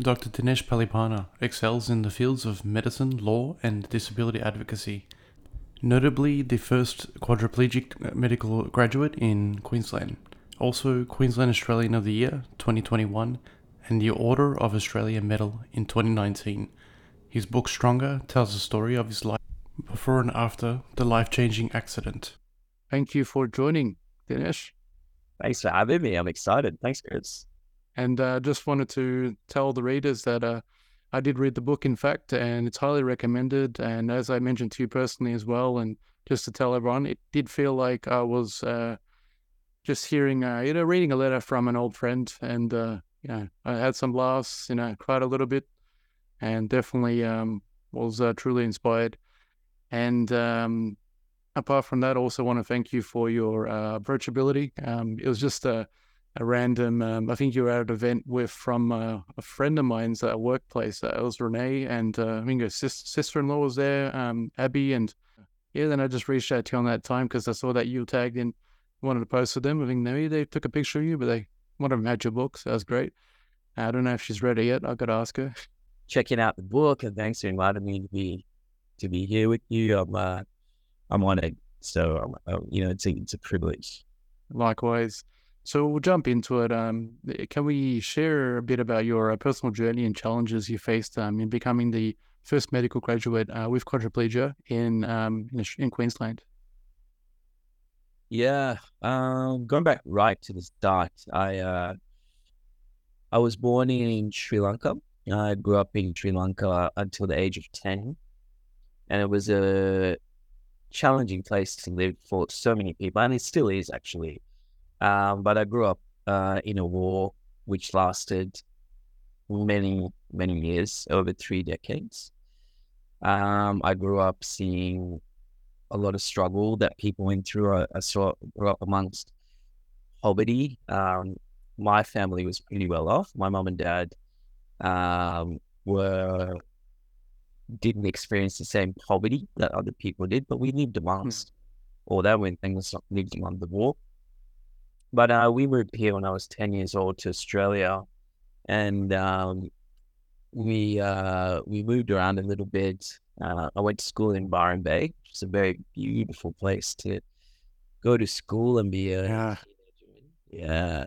Dr. Dinesh Palipana excels in the fields of medicine, law, and disability advocacy. Notably, the first quadriplegic medical graduate in Queensland. Also, Queensland Australian of the Year 2021 and the Order of Australia Medal in 2019. His book Stronger tells the story of his life before and after the life changing accident. Thank you for joining, Dinesh. Thanks for having me. I'm excited. Thanks, Chris. And uh, just wanted to tell the readers that uh, I did read the book, in fact, and it's highly recommended. And as I mentioned to you personally as well, and just to tell everyone, it did feel like I was uh, just hearing, uh, you know, reading a letter from an old friend. And, uh, you know, I had some laughs, you know, cried a little bit, and definitely um, was uh, truly inspired. And um, apart from that, also want to thank you for your approachability. Um, it was just a a random. Um, I think you were at an event with from uh, a friend of mine's uh, workplace. Uh, it was Renee, and uh, I think her sis- sister-in-law was there, um, Abby, and yeah. Then I just reached out to you on that time because I saw that you tagged in, wanted to post with them. I think maybe they took a picture of you, but they one of them had your book, so that was great. I don't know if she's read it yet. I've got to ask her. Checking out the book, and thanks for inviting me to be to be here with you. I'm uh, I'm honored. So um, you know, it's a, it's a privilege. Likewise. So we'll jump into it. Um, eh, can we share a bit about your uh, personal journey and challenges you faced um, in becoming the first medical graduate uh, with quadriplegia in, um, in, Queensland? Yeah, um, going back right to the start, I uh, I was born in Sri Lanka. I grew up in Sri Lanka until the age of ten, and it was a challenging place to live for so many people, and it still is actually. Um, but I grew up uh, in a war which lasted many, many years, over three decades. Um, I grew up seeing a lot of struggle that people went through. I, I saw grew up amongst poverty. Um, my family was pretty well off. My mom and dad um, were didn't experience the same poverty that other people did, but we lived amongst mm. all that when things lived among the war. But uh, we moved here when I was 10 years old to Australia. And um, we uh, we moved around a little bit. Uh, I went to school in Byron Bay, which is a very beautiful place to go to school and be a yeah. Yeah.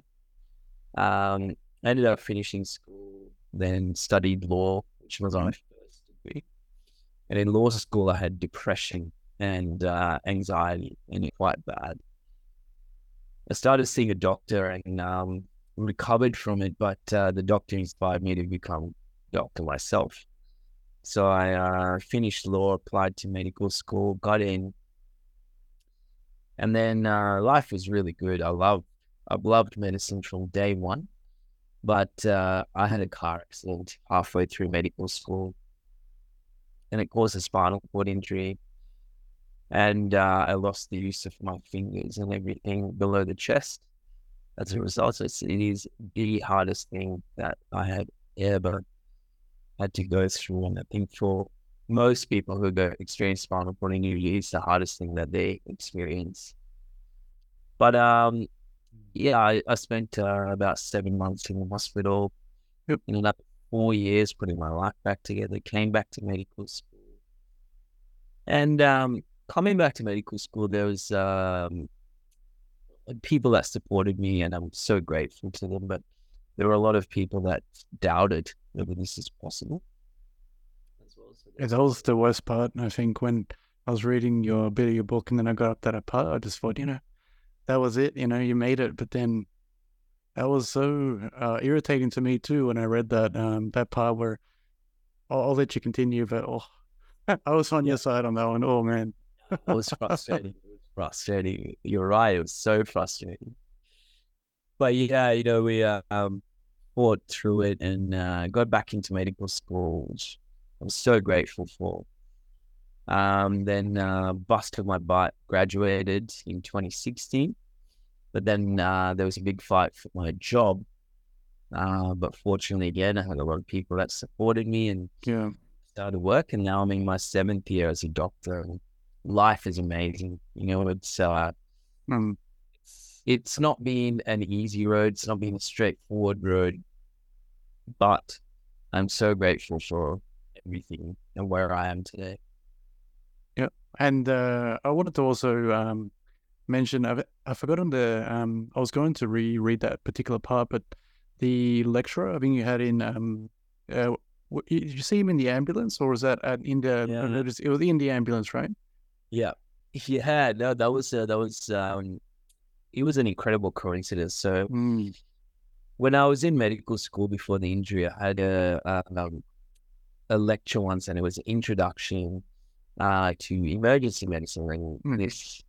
Um, I ended up finishing school, then studied law, which was my first degree. And in law school, I had depression and uh, anxiety, and it quite bad. I started seeing a doctor and um, recovered from it, but uh, the doctor inspired me to become doctor myself. So I uh, finished law, applied to medical school, got in, and then uh, life was really good. I loved, I've loved medicine from day one, but uh, I had a car accident halfway through medical school, and it caused a spinal cord injury and uh, I lost the use of my fingers and everything below the chest. As a result, it's, it is the hardest thing that I had ever had to go through. And I think for most people who go experience spinal cord injury, it's the hardest thing that they experience. But um, yeah, I, I spent uh, about seven months in the hospital. Yep. In another four years, putting my life back together. Came back to medical school, and um, coming back to medical school, there was um, people that supported me, and I'm so grateful to them. But there were a lot of people that doubted whether this is possible. yeah, that was the worst part. I think when I was reading your bit of your book, and then I got up that part, I just thought, you know, that was it. You know, you made it. But then that was so uh, irritating to me too when I read that um, that part where I'll, I'll, let you continue, but oh, I was on your side on that one. Oh man, it was frustrating. It was frustrating. You're right. It was so frustrating. But yeah, you know, we uh, um, fought through it and uh, got back into medical school, which I'm so grateful for. Um, then uh, busted my butt, graduated in 2016. But then uh, there was a big fight for my job. Uh, but fortunately, again, I had a lot of people that supported me and yeah. started work. And now I'm in my seventh year as a doctor. And life is amazing. You know, it's uh, mm. it's, it's not been an easy road. It's not been a straightforward road, but I'm so grateful for everything and where I am today. Yeah, and uh, I wanted to also um, mention I've I forgotten the um, I was going to reread that particular part, but the lecturer I think you had in um, uh, did you see him in the ambulance or was that at in the Yeah. it was it was in the ambulance, right? Yeah, yeah, no, that was uh, that was um, it was an incredible coincidence. So Mm. when I was in medical school before the injury, I had a a, um, a lecture once, and it was an introduction uh, to emergency medicine, and Mm. this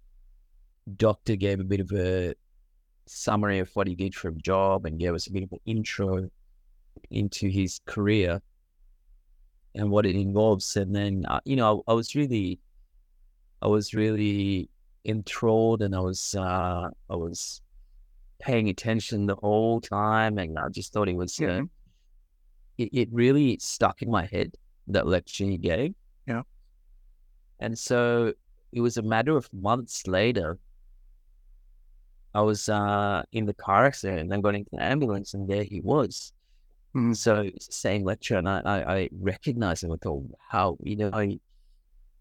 doctor gave a bit of a summary of what he did for a job, and gave us a bit of an intro into his career and what it involves. And then, uh, you know, I, I was really, I was really enthralled, and I was, uh, I was paying attention the whole time, and I just thought it was, uh, Mhm. it, it really stuck in my head that lecture he gave. Yeah. And so it was a matter of months later. I was uh, in the car accident and then got into the ambulance, and there he was. Mm. So it's the same lecture, and I, I, I recognized him. I thought, how you know, I,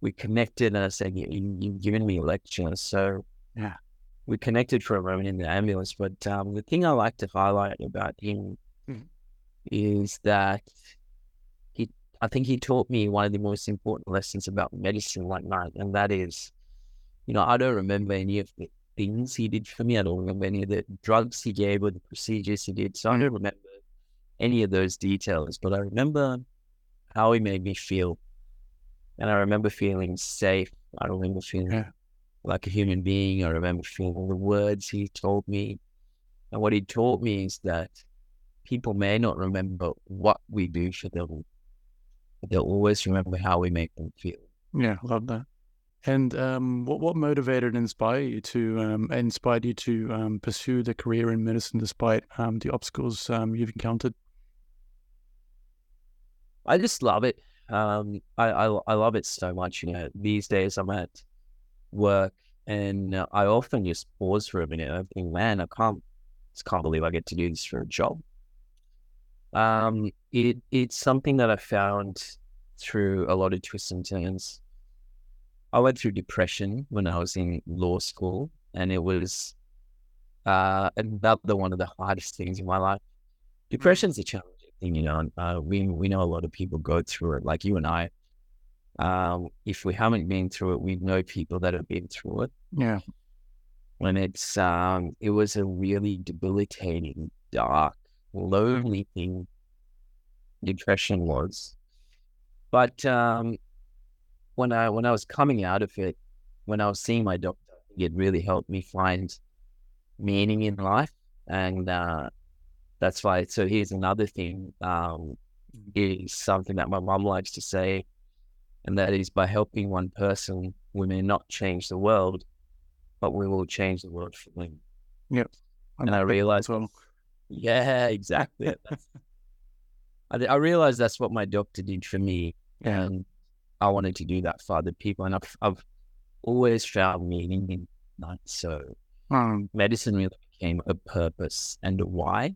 we connected, and I said, you, you've given me a lecture. So Yeah. we connected for a moment in the ambulance. But um, the thing I like to highlight about him Mhm. is that he, I think he taught me one of the most important lessons about medicine like night, and that is, you know, I don't remember any of the things he did for me. I don't remember any of the drugs he gave or the procedures he did. So I don't remember any of those details, but I remember how he made me feel. And I remember feeling safe. I remember feeling Yeah. like a human being. I remember feeling the words he told me. And what he taught me is that people may not remember what we do for them, but they'll always remember how we make them feel. Yeah, love that. And um, what what motivated and inspired you to um, inspired you to um, pursue the career in medicine despite um, the obstacles um, you've encountered? I just love it. Um, I, I I love it so much. You know, these days I'm at work and uh, I often just pause for a minute. I think, man, I can't, just can't believe I get to do this for a job. Um, it it's something that I found through a lot of twists and turns. I went through depression when I was in law school, and it was uh another one of the hardest things in my life. Depression's a challenging thing, you know. Uh, we we know a lot of people go through it, like you and I. Um, if we haven't been through it, we know people that have been through it. Yeah, When it's um, it was a really debilitating, dark, lonely thing. Depression was, but um, when I when I was coming out of it, when I was seeing my doctor, it really helped me find meaning in life, and uh, that's why. So here's another thing. Um, is something that my mum likes to say, and that is by helping one person, we may not change the world, but we will change the world for them. Yep. And I realized, well. yeah, exactly. I, I realized that's what my doctor did for me, Yeah, and I wanted to do that for other people. And I've, I've always found meaning in that. So um, medicine really became a purpose and a why.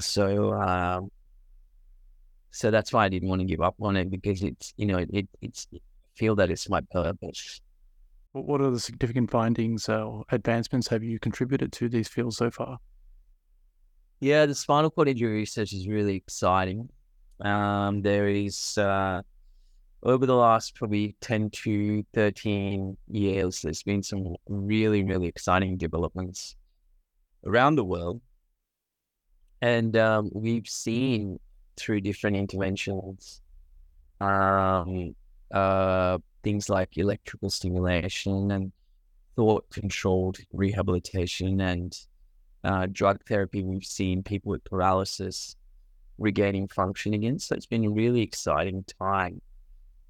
So, um, so that's why I didn't want to give up on it because it's, you know, it, it's, I feel that it's my purpose. what what are the significant findings or advancements have you contributed to these fields so far? Yeah, the spinal cord injury research is really exciting. Um, there is, uh, over the last probably 10 to 13 years, there's been some really, really exciting developments around the world. And um, we've seen through different interventions um, uh, things like electrical stimulation and thought controlled rehabilitation and uh, drug therapy. We've seen people with paralysis regaining function again. So it's been a really exciting time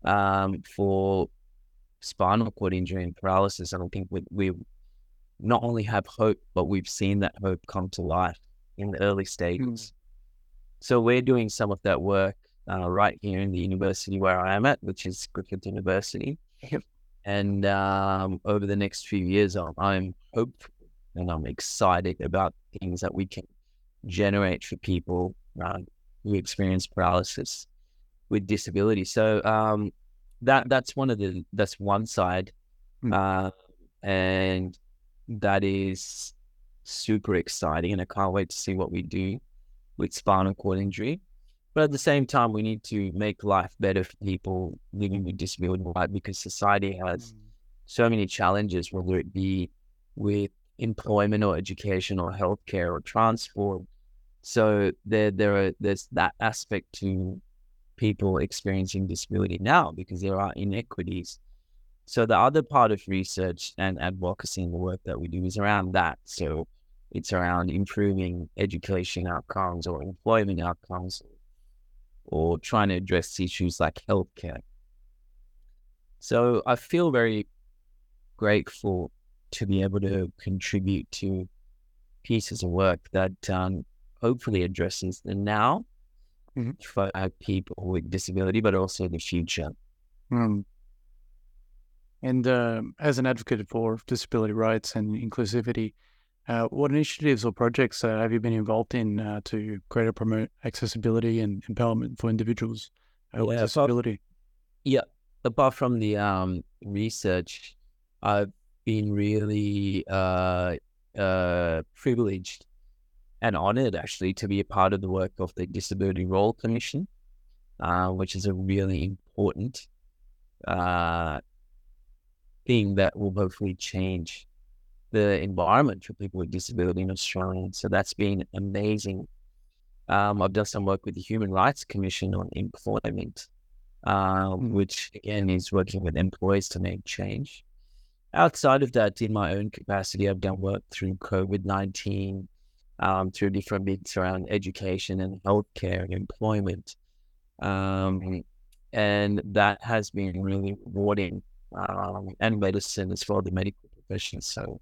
um, for spinal cord injury and paralysis. And I think we, we not only have hope, but we've seen that hope come to life in the early stages. So we're doing some of that work uh, right here in the university where I am at, which is Griffith University. Yep. And um, over the next few years, I'm, I'm hopeful and I'm excited about things that we can generate for people uh, who experience paralysis with disability. So um, that that's one of the that's one side, mm. uh, and that is super exciting, and I can't wait to see what we do with spinal cord injury. But at the same time, we need to make life better for people living with disability, right? Because society has mm. so many challenges, whether it be with employment or education or healthcare or transport. So there, there are there's that aspect to people experiencing disability now because there are inequities. So the other part of research and advocacy in the work that we do is around that. So it's around improving education outcomes or employment outcomes or trying to address issues like healthcare. So I feel very grateful to be able to contribute to pieces of work that um, hopefully addresses the now mm-hmm. for uh, people with disability, but also the future. Mm. And uh, as an advocate for disability rights and inclusivity, uh, what initiatives or projects uh, have you been involved in uh, to greater promote accessibility and empowerment for individuals uh, with disability? Apart, yeah, apart from the um, research, I've been really uh, uh, privileged and honored actually to be a part of the work of the Disability Royal Commission, which is a really important thing that will hopefully change the environment for people with disability in Australia. So that's been amazing. Um, I've done some work with the Human Rights Commission on employment, uh, which again is working with employers to make change. Outside of that, in my own capacity, I've done work through COVID 19, um, through different bits around education and healthcare and employment. Um, and that has been really rewarding um, and medicine as well, the medical profession. So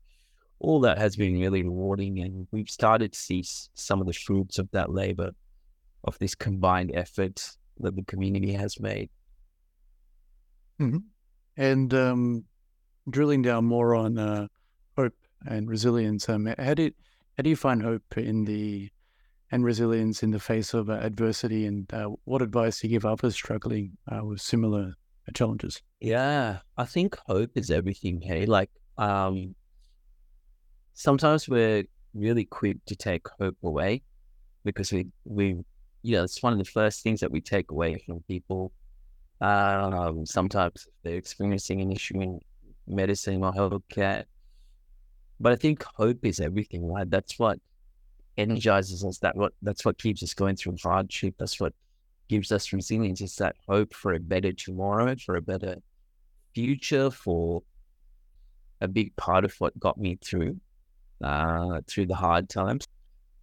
all that has been really rewarding, and we've started to see some of the fruits of that labor, of this combined effort that the community has made. Mm-hmm. And um, drilling down more on uh, hope and resilience, um, how do how do you find hope in the and resilience in the face of uh, adversity, and uh, what advice do you give others struggling uh, with similar challenges? Yeah, I think hope is everything. Hey, like um, sometimes we're really quick to take hope away because we we you know it's one of the first things that we take away from people. Um, sometimes they're experiencing an issue in medicine or healthcare, but I think hope is everything, right? That's what energizes us. That what that's what keeps us going through hardship. That's what gives us resilience. It's that hope for a better tomorrow, for a better future, for a big part of what got me through uh, through the hard times.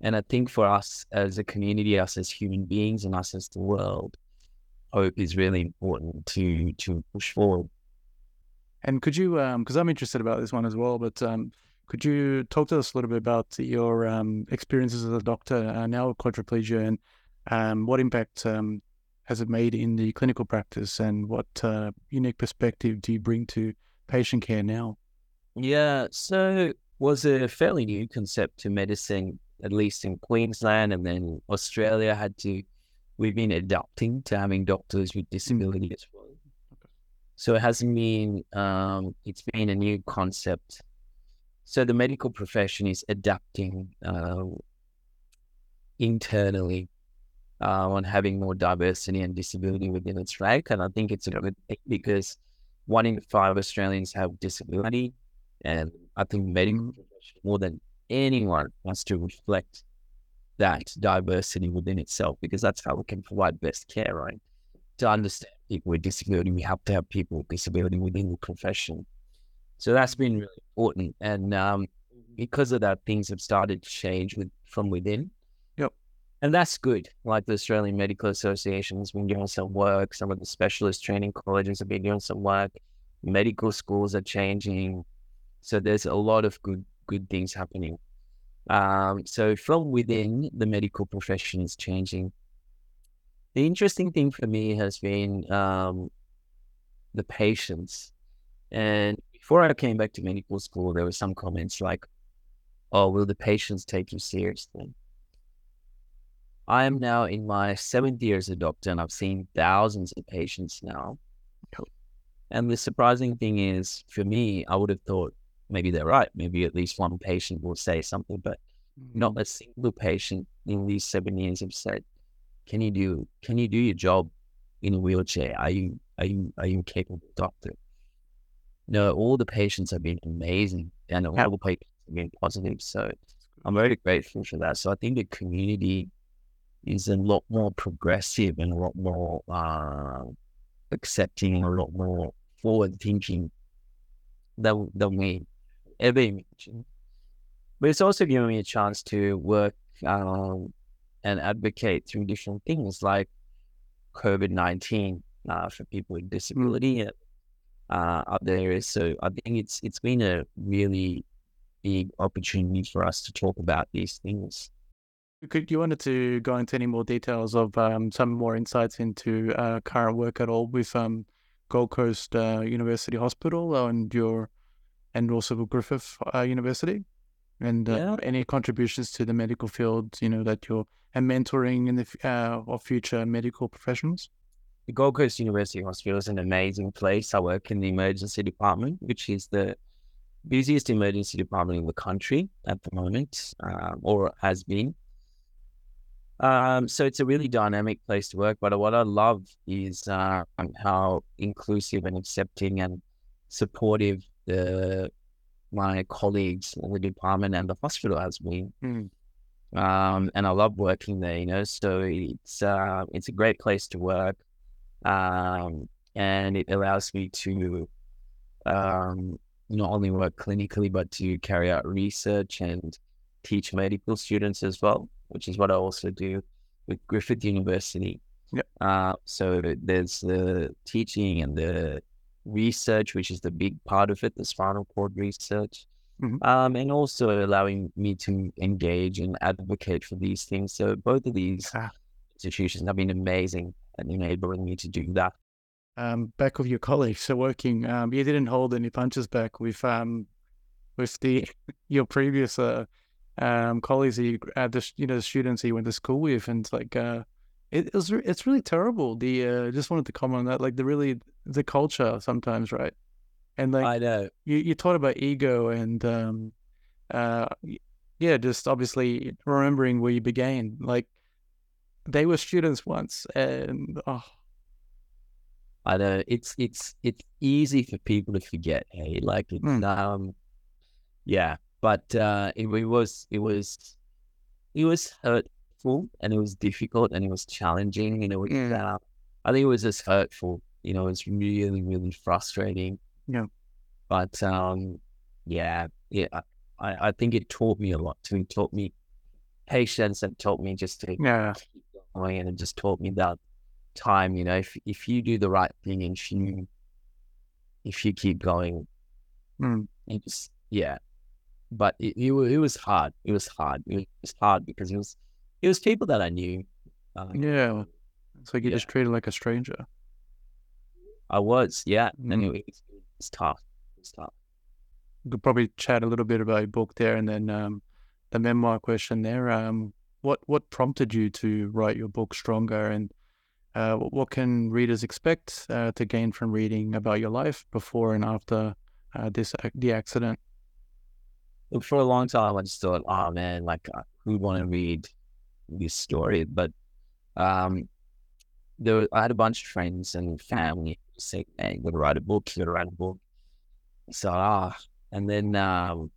And I think for us as a community, us as human beings, and us as the world, hope is really important to to push forward. And could you, because um, I'm interested about this one as well, but um, could you talk to us a little bit about your um, experiences as a doctor uh, now quadriplegia and um, what impact um, has it made in the clinical practice and what uh, unique perspective do you bring to patient care now? Yeah, so was a fairly new concept to medicine, at least in Queensland, and then Australia had to. We've been adapting to having doctors with mm. disability as well. Okay. So it hasn't been. Um, it's been a new concept. So the medical profession is adapting uh, internally uh, on having more diversity and disability within its rank, and I think it's a good thing because one in five Australians have disability, and I think medical profession more than anyone wants to reflect that diversity within itself because that's how we can provide best care, right? To understand people with disability, we have to have people with disability within the profession. So that's been really important. And um, because of that, things have started to change with, from within. Yep. And that's good. Like the Australian Medical Association has been doing some work. Some of the specialist training colleges have been doing some work. Medical schools are changing. So there's a lot of good good things happening. Um, so from within the medical profession is changing. The interesting thing for me has been um, the patients. And before I came back to medical school, there were some comments like, "Oh, will the patients take you seriously?" I am now in my seventh year as a doctor, and I've seen thousands of patients now. And the surprising thing is, for me, I would have thought maybe they're right. Maybe at least one patient will say something, but not Mm. a single patient in these seven years have said, "Can you do? Can you do your job in a wheelchair? Are you are you are you a capable doctor?" No, all the patients have been amazing, and all the patients have been positive. So I'm very grateful for that. So I think the community is a lot more progressive and a lot more uh, accepting a lot more forward thinking than than we ever imagined. But it's also given me a chance to work um, and advocate through different things like COVID nineteen uh, for people with disability and uh, other areas. So I think it's it's been a really big opportunity for us to talk about these things. Could you wanted to go into any more details of um, some more insights into uh, current work at all with um, Gold Coast uh, University Hospital and your and also Griffith uh, University, and uh, Yeah. any contributions to the medical field, you know, that you're and mentoring in the uh, of future medical professionals. The Gold Coast University Hospital is an amazing place. I work in the emergency department, which is the busiest emergency department in the country at the moment, um, or has been. Um, so it's a really dynamic place to work. But what I love is uh, how inclusive and accepting and supportive the my colleagues in the department and the hospital as been. Mm. Um, and I love working there. You know, so it's uh, it's a great place to work, um, and it allows me to um, not only work clinically but to carry out research and teach medical students as well, which is what I also do with Griffith University. Yep. Uh, so there's the teaching and the research, which is the big part of it, the spinal cord research, Mhm. um, and also allowing me to engage and advocate for these things. So both of these Ah. institutions have been amazing at enabling me to do that. um, back with your colleagues. So working, um, you didn't hold any punches back with um, with the your previous uh, um, colleagues, that you, uh, the you know the students that you went to school with, and like uh, it, it was it's really terrible. The uh, just wanted to comment on that, like the really the culture sometimes, right? And like I know. you, you taught about ego and um, uh, yeah, just obviously remembering where you began. Like they were students once, and oh, I know it's it's it's easy for people to forget. Hey, like it's Mm. um, yeah. But uh, it, it was it was it was hurtful and it was difficult and it was challenging. You know, it, Mm. uh, I think it was just hurtful. You know, it's really really frustrating. Yeah. But um, yeah, yeah. I- I, I think it taught me a lot too. It taught me patience and taught me just to yeah, keep going and it just taught me that time, you know, if if you do the right thing and if you if you keep going, Mm. you just yeah. But it, it, it was hard. It was hard. It was hard because it was it was people that I knew. Um, yeah. It's like you Yeah. just treated like a stranger. I was, yeah. Mm. it, was, it was tough. It was tough. We could probably chat a little bit about your book there, and then um, the memoir question there. Um, what what prompted you to write your book stronger, and uh, what, can readers expect uh, to gain from reading about your life before and after uh, this the accident? Look, for a long time, I just thought, oh man, like uh, who want to read this story? But um, there, I had a bunch of friends and family who say, "Hey, you got to write a book. You got to write a book." So ah, and then um,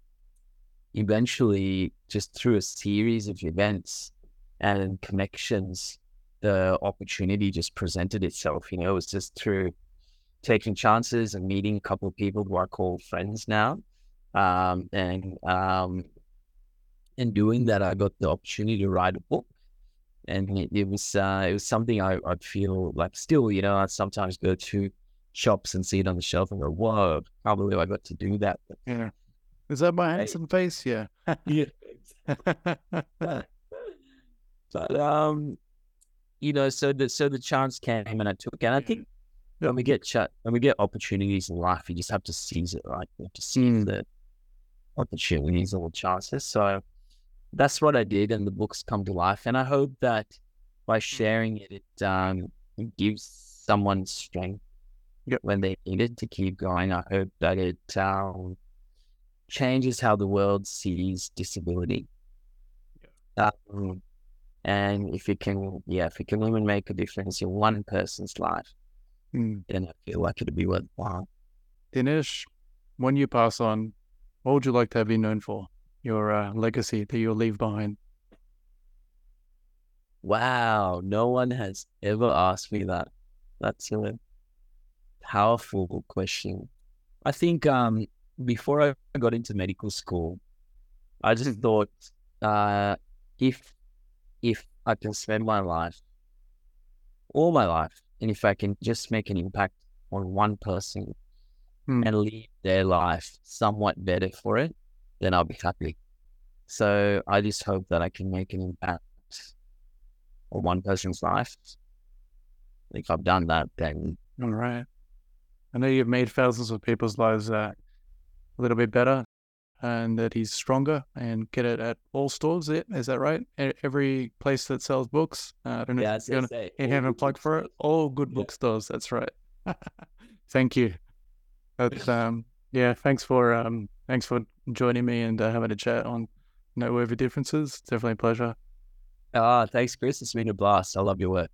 eventually, just through a series of events and connections, the opportunity just presented itself. You know, it was just through taking chances and meeting a couple of people who I call friends now um, and um, in doing that, I got the opportunity to write a book, and it, it was uh, it was something I I feel like still, you know, I sometimes go to shops and see it on the shelf and go, "Whoa, can't believe I got to do that." Yeah, is that my Hey. handsome face? Yeah. yeah, but um, you know, so the so the chance came and I took, it. and I think when we get when we get opportunities in life, you just have to seize it, right? You have to seize Mm. the opportunities or the chances. So that's what I did, and the books come to life. And I hope that by sharing it, it, um, gives someone strength Yep. when they need it to keep going. I hope that it um, changes how the world sees disability. Um, and if it can, yeah, if it can even make a difference in one person's life, Mm. then I feel like it'd be worthwhile. Dinesh, when you pass on, what would you like to be known for? Your uh, legacy that you'll leave behind. Wow, no one has ever asked me that. That's a powerful question. I think um, before I got into medical school, I just thought uh, if if I can spend my life, all my life, and if I can just make an impact on one person Hmm. and leave their life somewhat better for it, then I'll be happy. So I just hope that I can make an impact on one person's life. If I've done that, then All right. I know you've made thousands of people's lives uh, a little bit better and that he's stronger and get it at all stores. i- Is that right? Every place that sells books. Uh, I don't know yeah, if you're going to you have a plug for it. All good Yeah. bookstores. That's right. Thank you. But um, yeah, thanks for um, thanks for joining me and uh, having a chat on noteworthy differences. Definitely a pleasure. Ah, thanks, Chris. It's been a blast. I love your work.